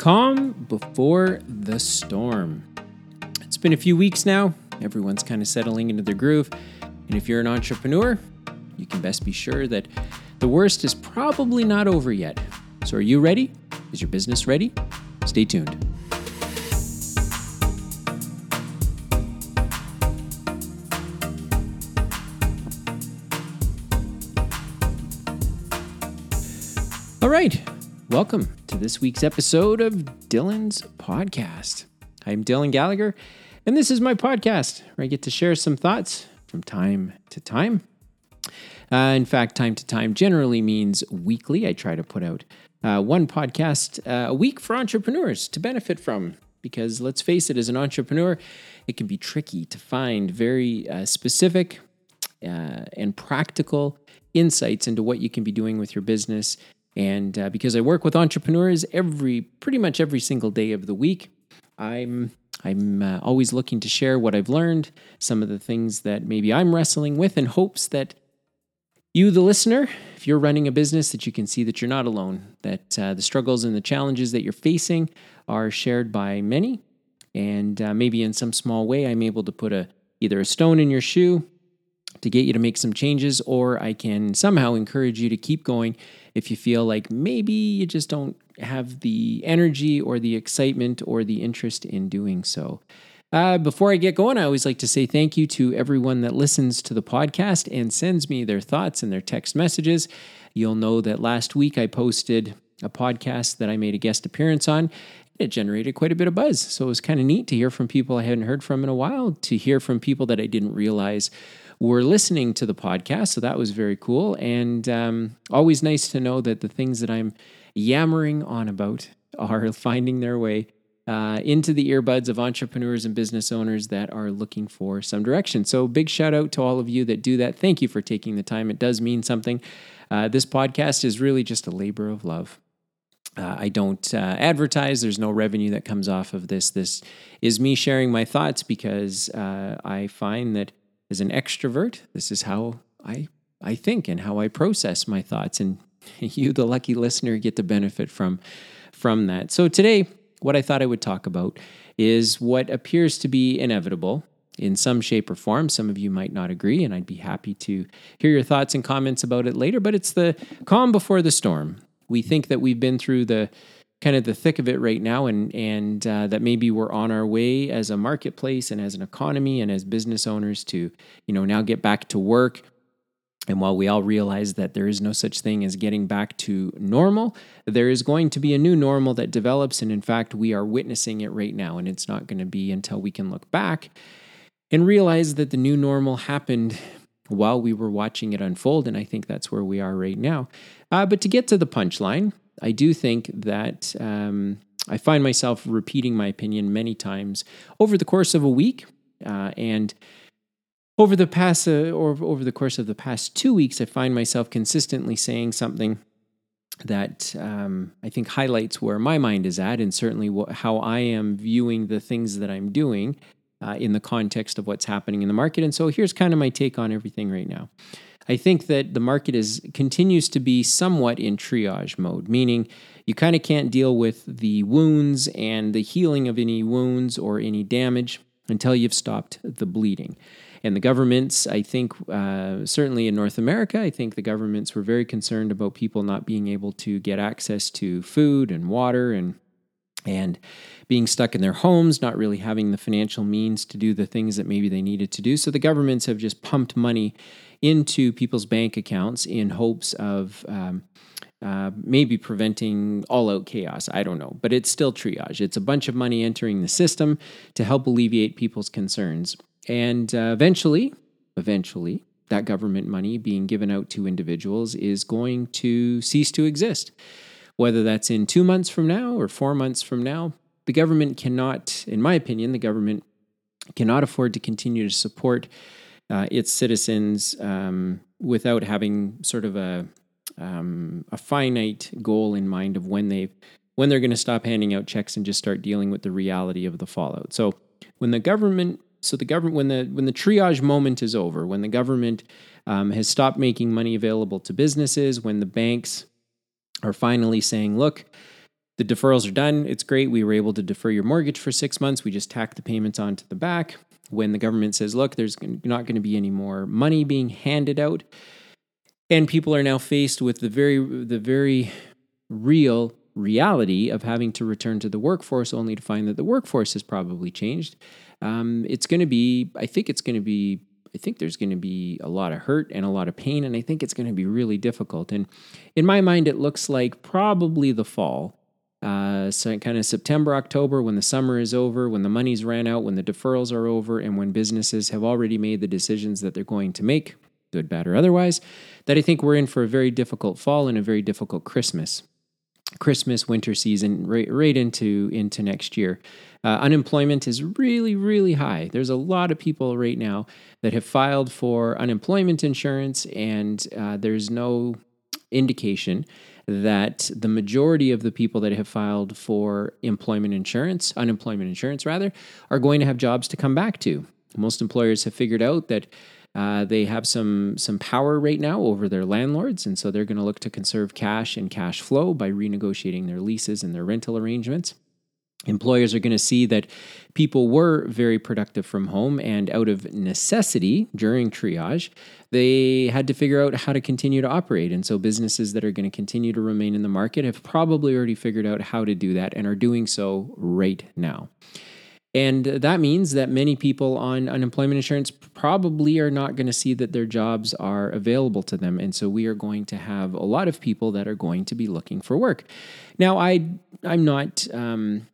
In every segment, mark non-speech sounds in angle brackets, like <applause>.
calm before the storm. It's been a few weeks now. Everyone's kind of settling into their groove. And if you're an entrepreneur, you can best be sure that the worst is probably not over yet. So, are you ready? Is your business ready? Stay tuned. All right. Welcome to this week's episode of Dylan's Podcast. I'm Dylan Gallagher, and this is my podcast where I get to share some thoughts from time to time. Uh, in fact, time to time generally means weekly. I try to put out uh, one podcast uh, a week for entrepreneurs to benefit from. Because let's face it, as an entrepreneur, it can be tricky to find very uh, specific uh, and practical insights into what you can be doing with your business and uh, because I work with entrepreneurs every pretty much every single day of the week, I'm I'm uh, always looking to share what I've learned, some of the things that maybe I'm wrestling with, in hopes that you, the listener, if you're running a business, that you can see that you're not alone, that uh, the struggles and the challenges that you're facing are shared by many, and uh, maybe in some small way, I'm able to put a either a stone in your shoe to get you to make some changes, or I can somehow encourage you to keep going if you feel like maybe you just don't have the energy or the excitement or the interest in doing so. Uh, before I get going, I always like to say thank you to everyone that listens to the podcast and sends me their thoughts and their text messages. You'll know that last week I posted a podcast that I made a guest appearance on. It generated quite a bit of buzz. So it was kind of neat to hear from people I hadn't heard from in a while, to hear from people that I didn't realize were listening to the podcast. So that was very cool. And um, always nice to know that the things that I'm yammering on about <laughs> are finding their way uh, into the earbuds of entrepreneurs and business owners that are looking for some direction. So, big shout out to all of you that do that. Thank you for taking the time. It does mean something. Uh, this podcast is really just a labor of love. Uh, I don't uh, advertise. There's no revenue that comes off of this. This is me sharing my thoughts because uh, I find that as an extrovert, this is how I I think and how I process my thoughts and <laughs> you the lucky listener get to benefit from from that. So today what I thought I would talk about is what appears to be inevitable in some shape or form. Some of you might not agree, and I'd be happy to hear your thoughts and comments about it later. But it's the calm before the storm. We think that we've been through the kind of the thick of it right now, and and uh, that maybe we're on our way as a marketplace and as an economy and as business owners to you know now get back to work. And while we all realize that there is no such thing as getting back to normal, there is going to be a new normal that develops. And in fact, we are witnessing it right now. And it's not going to be until we can look back and realize that the new normal happened while we were watching it unfold. And I think that's where we are right now. Uh, but to get to the punchline, I do think that um, I find myself repeating my opinion many times over the course of a week. Uh, and over the past, uh, or over the course of the past two weeks, I find myself consistently saying something that um, I think highlights where my mind is at, and certainly wh- how I am viewing the things that I'm doing uh, in the context of what's happening in the market. And so here's kind of my take on everything right now. I think that the market is continues to be somewhat in triage mode, meaning you kind of can't deal with the wounds and the healing of any wounds or any damage until you've stopped the bleeding. And the governments, I think, uh, certainly in North America, I think the governments were very concerned about people not being able to get access to food and water and and being stuck in their homes, not really having the financial means to do the things that maybe they needed to do. So the governments have just pumped money into people's bank accounts in hopes of um, uh, maybe preventing all out chaos. I don't know, but it's still triage. It's a bunch of money entering the system to help alleviate people's concerns. And uh, eventually, eventually, that government money being given out to individuals is going to cease to exist. Whether that's in two months from now or four months from now, the government cannot, in my opinion, the government cannot afford to continue to support uh, its citizens um, without having sort of a um, a finite goal in mind of when they when they're going to stop handing out checks and just start dealing with the reality of the fallout. So when the government so the government when the when the triage moment is over, when the government um, has stopped making money available to businesses, when the banks are finally saying, look, the deferrals are done. It's great. We were able to defer your mortgage for six months. We just tack the payments onto the back. When the government says, look, there's not going to be any more money being handed out, and people are now faced with the very the very real reality of having to return to the workforce only to find that the workforce has probably changed um, it's going to be i think it's going to be i think there's going to be a lot of hurt and a lot of pain and i think it's going to be really difficult and in my mind it looks like probably the fall uh, so kind of September, October, when the summer is over, when the money's ran out, when the deferrals are over, and when businesses have already made the decisions that they're going to make good, bad, or otherwise, that I think we're in for a very difficult fall and a very difficult Christmas. Christmas, winter season, right, right into into next year. Uh, unemployment is really, really high. There's a lot of people right now that have filed for unemployment insurance, and uh, there's no indication that the majority of the people that have filed for employment insurance, unemployment insurance rather, are going to have jobs to come back to. Most employers have figured out that uh, they have some some power right now over their landlords, and so they're going to look to conserve cash and cash flow by renegotiating their leases and their rental arrangements. Employers are going to see that people were very productive from home, and out of necessity during triage, they had to figure out how to continue to operate. And so, businesses that are going to continue to remain in the market have probably already figured out how to do that and are doing so right now. And that means that many people on unemployment insurance probably are not going to see that their jobs are available to them. And so we are going to have a lot of people that are going to be looking for work. Now, I, I'm not. Um,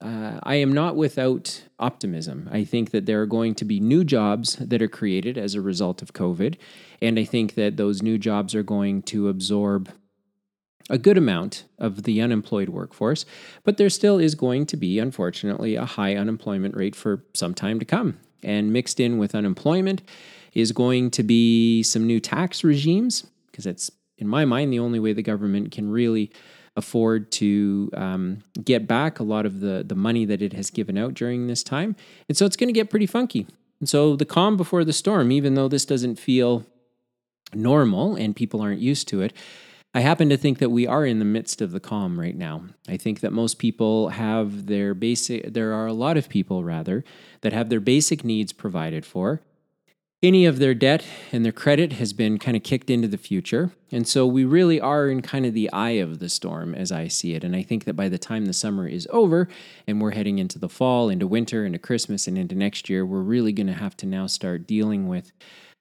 uh, I am not without optimism. I think that there are going to be new jobs that are created as a result of COVID. And I think that those new jobs are going to absorb a good amount of the unemployed workforce, but there still is going to be, unfortunately, a high unemployment rate for some time to come. And mixed in with unemployment is going to be some new tax regimes, because it's, in my mind, the only way the government can really afford to um, get back a lot of the, the money that it has given out during this time. And so it's going to get pretty funky. And so the calm before the storm, even though this doesn't feel normal and people aren't used to it, I happen to think that we are in the midst of the calm right now. I think that most people have their basic, there are a lot of people rather, that have their basic needs provided for. Any of their debt and their credit has been kind of kicked into the future. And so we really are in kind of the eye of the storm as I see it. And I think that by the time the summer is over and we're heading into the fall, into winter, into Christmas, and into next year, we're really going to have to now start dealing with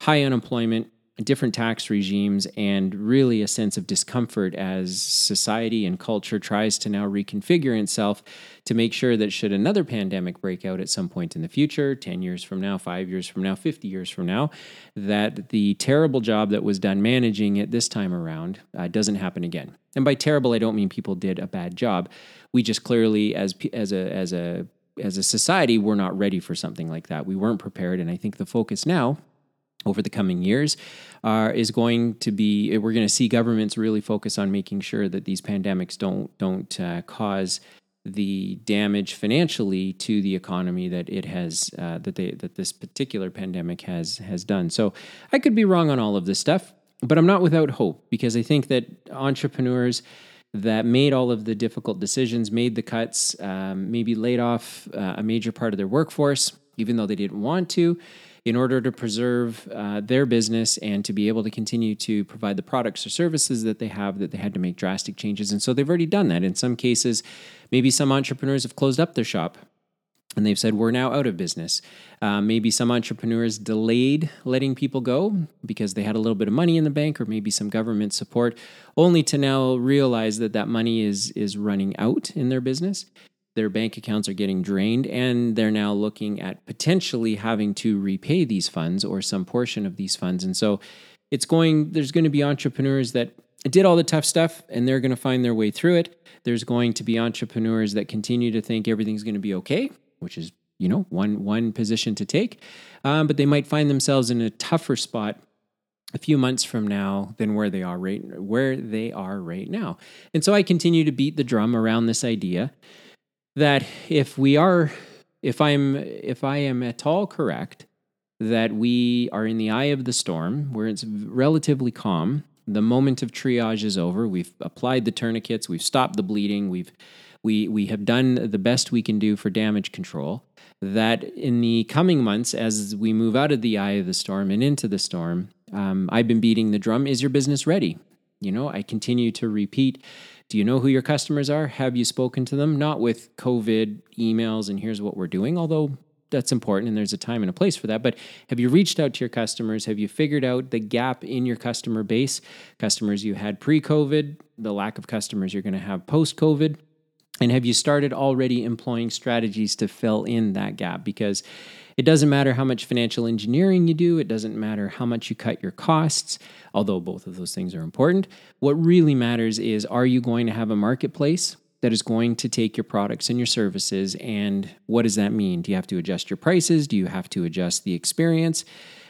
high unemployment, different tax regimes and really a sense of discomfort as society and culture tries to now reconfigure itself to make sure that should another pandemic break out at some point in the future 10 years from now 5 years from now 50 years from now that the terrible job that was done managing it this time around uh, doesn't happen again. And by terrible i don't mean people did a bad job. We just clearly as as a as a as a society we're not ready for something like that. We weren't prepared and i think the focus now over the coming years uh, is going to be we're going to see governments really focus on making sure that these pandemics don't don't uh, cause the damage financially to the economy that it has uh, that they that this particular pandemic has has done. So I could be wrong on all of this stuff, but I'm not without hope because I think that entrepreneurs that made all of the difficult decisions, made the cuts, um, maybe laid off uh, a major part of their workforce, even though they didn't want to in order to preserve uh, their business and to be able to continue to provide the products or services that they have that they had to make drastic changes. And so they've already done that. In some cases maybe some entrepreneurs have closed up their shop and they've said we're now out of business. Uh, maybe some entrepreneurs delayed letting people go because they had a little bit of money in the bank or maybe some government support only to now realize that that money is is running out in their business their bank accounts are getting drained and they're now looking at potentially having to repay these funds or some portion of these funds. And so it's going, there's going to be entrepreneurs that did all the tough stuff and they're going to find their way through it. There's going to be entrepreneurs that continue to think everything's going to be okay, which is, you know, one, one position to take. Um, but they might find themselves in a tougher spot a few months from now than where they are right where they are right now. And so I continue to beat the drum around this idea that if we are if i'm if i am at all correct that we are in the eye of the storm where it's relatively calm the moment of triage is over we've applied the tourniquets we've stopped the bleeding we've We, we have done the best we can do for damage control. That in the coming months, as we move out of the eye of the storm and into the storm, um, I've been beating the drum. Is your business ready? You know, I continue to repeat do you know who your customers are? Have you spoken to them? Not with COVID emails and here's what we're doing, although that's important and there's a time and a place for that. But have you reached out to your customers? Have you figured out the gap in your customer base? Customers you had pre COVID, the lack of customers you're going to have post COVID. And have you started already employing strategies to fill in that gap? Because it doesn't matter how much financial engineering you do, it doesn't matter how much you cut your costs, although both of those things are important. What really matters is are you going to have a marketplace that is going to take your products and your services and what does that mean? Do you have to adjust your prices? Do you have to adjust the experience?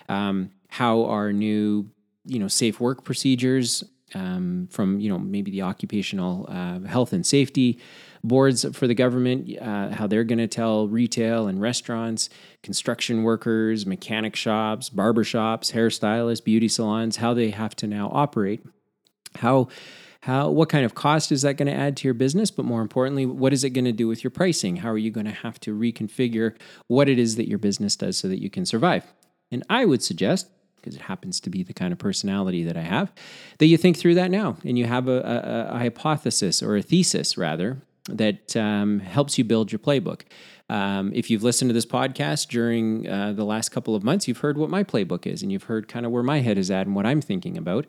Um, how are new, you know, safe work procedures um, from, you know, maybe the occupational uh, health and safety boards for the government, uh, how they're going to tell retail and restaurants, construction workers, mechanic shops, barber shops, hairstylists, beauty salons, how they have to now operate. How how what kind of cost is that going to add to your business? But more importantly what is it going to do with your pricing? How are you going to have to reconfigure what it is that your business does so that you can survive? And i would suggest because it happens to be the kind of personality that i have that you think through that now and you have a, a, a hypothesis or a thesis rather that um, helps you build your playbook. Um, if you've listened to this podcast during uh, the last couple of months, you've heard what my playbook is and you've heard kind of where my head is at and what I'm thinking about.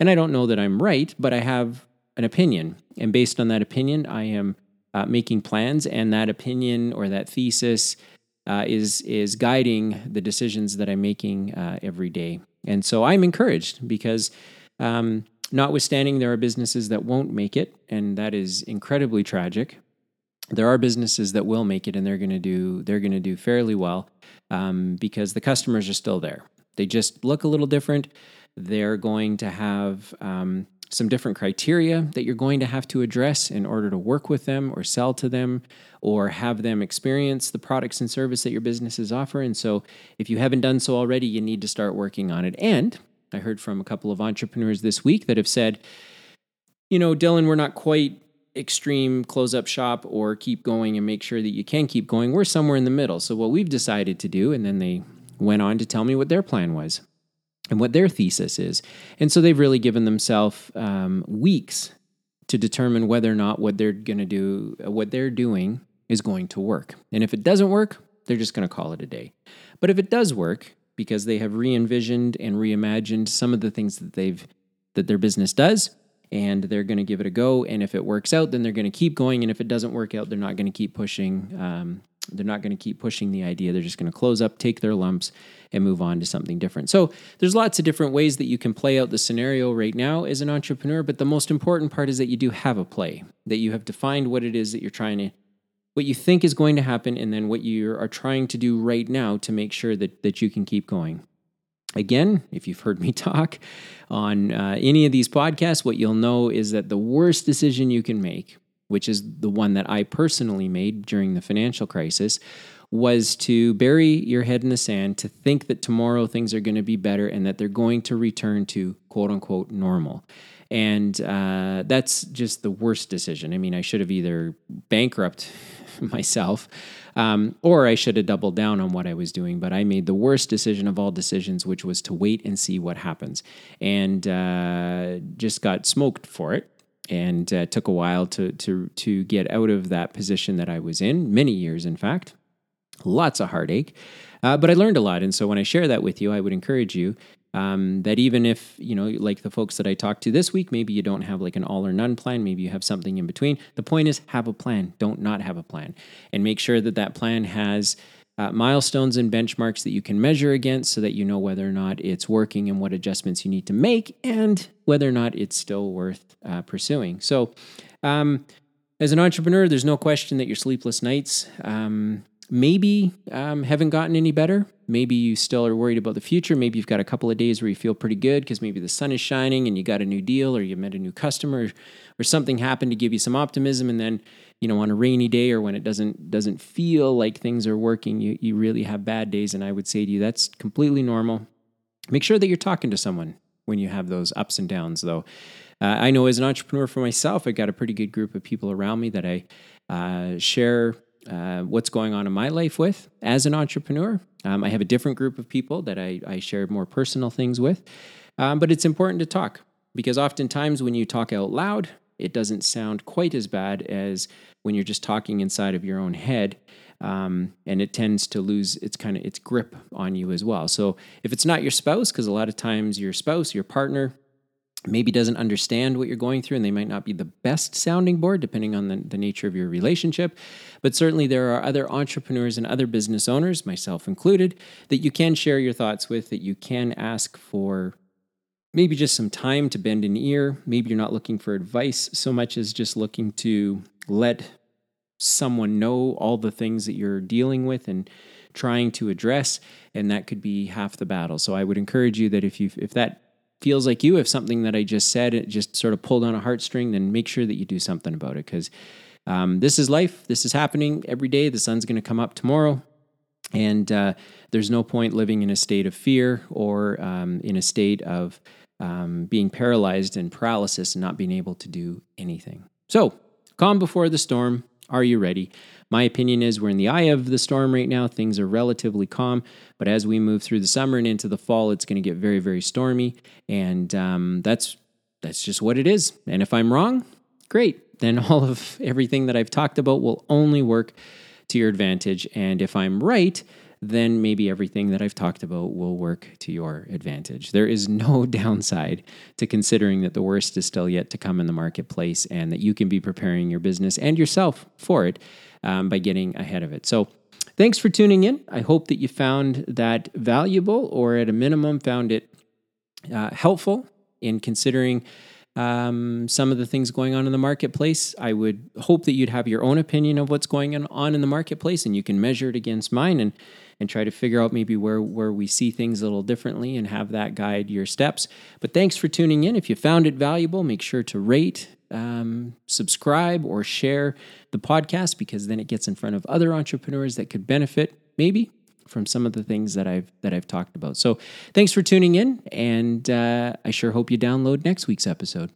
And I don't know that I'm right, but I have an opinion. And based on that opinion, I am uh, making plans, and that opinion or that thesis uh, is, is guiding the decisions that I'm making uh, every day. And so I'm encouraged because. Um, Notwithstanding, there are businesses that won't make it, and that is incredibly tragic. There are businesses that will make it, and they're going to do they're going to do fairly well um, because the customers are still there. They just look a little different. They're going to have um, some different criteria that you're going to have to address in order to work with them or sell to them or have them experience the products and service that your businesses offer. And so, if you haven't done so already, you need to start working on it. And I heard from a couple of entrepreneurs this week that have said, you know, Dylan, we're not quite extreme close up shop or keep going and make sure that you can keep going. We're somewhere in the middle. So, what we've decided to do, and then they went on to tell me what their plan was and what their thesis is. And so, they've really given themselves um, weeks to determine whether or not what they're going to do, what they're doing is going to work. And if it doesn't work, they're just going to call it a day. But if it does work, because they have re-envisioned and reimagined some of the things that they've that their business does and they're going to give it a go and if it works out then they're going to keep going and if it doesn't work out they're not going to keep pushing um, they're not going to keep pushing the idea they're just going to close up take their lumps and move on to something different. So there's lots of different ways that you can play out the scenario right now as an entrepreneur but the most important part is that you do have a play that you have defined what it is that you're trying to what you think is going to happen and then what you are trying to do right now to make sure that, that you can keep going. Again, if you've heard me <laughs> talk on uh, any of these podcasts, what you'll know is that the worst decision you can make, which is the one that I personally made during the financial crisis, was to bury your head in the sand, to think that tomorrow things are going to be better and that they're going to return to quote unquote normal. And uh, that's just the worst decision. I mean, I should have either bankrupt <laughs> myself. Um, or I should have doubled down on what I was doing, but I made the worst decision of all decisions, which was to wait and see what happens, and uh, just got smoked for it. And uh, took a while to to to get out of that position that I was in, many years, in fact, lots of heartache. Uh, but I learned a lot, and so when I share that with you, I would encourage you um, that even if, you know, like the folks that I talked to this week, maybe you don't have like an all or none plan, maybe you have something in between. The point is, have a plan. Don't not have a plan. And make sure that that plan has uh, milestones and benchmarks that you can measure against so that you know whether or not it's working and what adjustments you need to make and whether or not it's still worth uh, pursuing. So, um, as an entrepreneur, there's no question that your sleepless nights um, maybe um, haven't gotten any better. Maybe you still are worried about the future. Maybe you've got a couple of days where you feel pretty good because maybe the sun is shining and you got a new deal or you met a new customer or something happened to give you some optimism. And then, you know, on a rainy day or when it doesn't doesn't feel like things are working, you, you really have bad days. And I would say to you, that's completely normal. Make sure that you're talking to someone. when you have those ups and downs, though. Uh, I know as an entrepreneur for myself, I got a pretty good group of people around me that I uh, share uh, what's going on in my life with as an entrepreneur. Um, I have a different group of people that I, I share more personal things with, um, but it's important to talk because oftentimes when you talk out loud, it doesn't sound quite as bad as when you're just talking inside of your own head. Um, and it tends to lose its kind of its grip on you as well. So if it's not your spouse, because a lot of times your spouse, your partner, maybe doesn't understand what you're going through and they might not be the best sounding board depending on the, the nature of your relationship. But certainly there are other entrepreneurs and other business owners myself included that you can share your thoughts with that you can ask for maybe just some time to bend an ear. Maybe you're not looking for advice so much as just looking to let someone know all the things that you're dealing with and trying to address and that could be half the battle. So i would encourage you that if you if that feels like you, if something that I just said it just sort of pulled on a heartstring, then make sure that you do something about it because um, this is life. This is happening every day. The sun's going to come up tomorrow. And uh, there's no point living in a state of fear or um, in a state of um, being paralyzed and paralysis and not being able to do anything. So, calm before the storm. Are you ready? My opinion is we're in the eye of the storm right now. Things are relatively calm, but as we move through the summer and into the fall, it's going to get very, very stormy, and um, that's that's just what it is. And if I'm wrong, great. Then all of everything that I've talked about will only work to your advantage. And if I'm right, then maybe everything that I've talked about will work to your advantage. There is no <laughs> downside to considering that the worst is still yet to come in the marketplace and that you can be preparing your business and yourself for it um, by getting ahead of it. So, thanks for tuning in. I hope that you found that valuable or at a minimum found it uh, helpful in considering um, some of the things going on in the marketplace. I would hope that you'd have your own opinion of what's going on in the marketplace and you can measure it against mine and and try to figure out maybe where where we see things a little differently and have that guide your steps. But thanks for tuning in. If you found it valuable, make sure to rate, um, subscribe, or share the podcast because then it gets in front of other entrepreneurs that could benefit maybe from some of the things that I've that I've talked about. So thanks for tuning in, and uh, I sure hope you download next week's episode.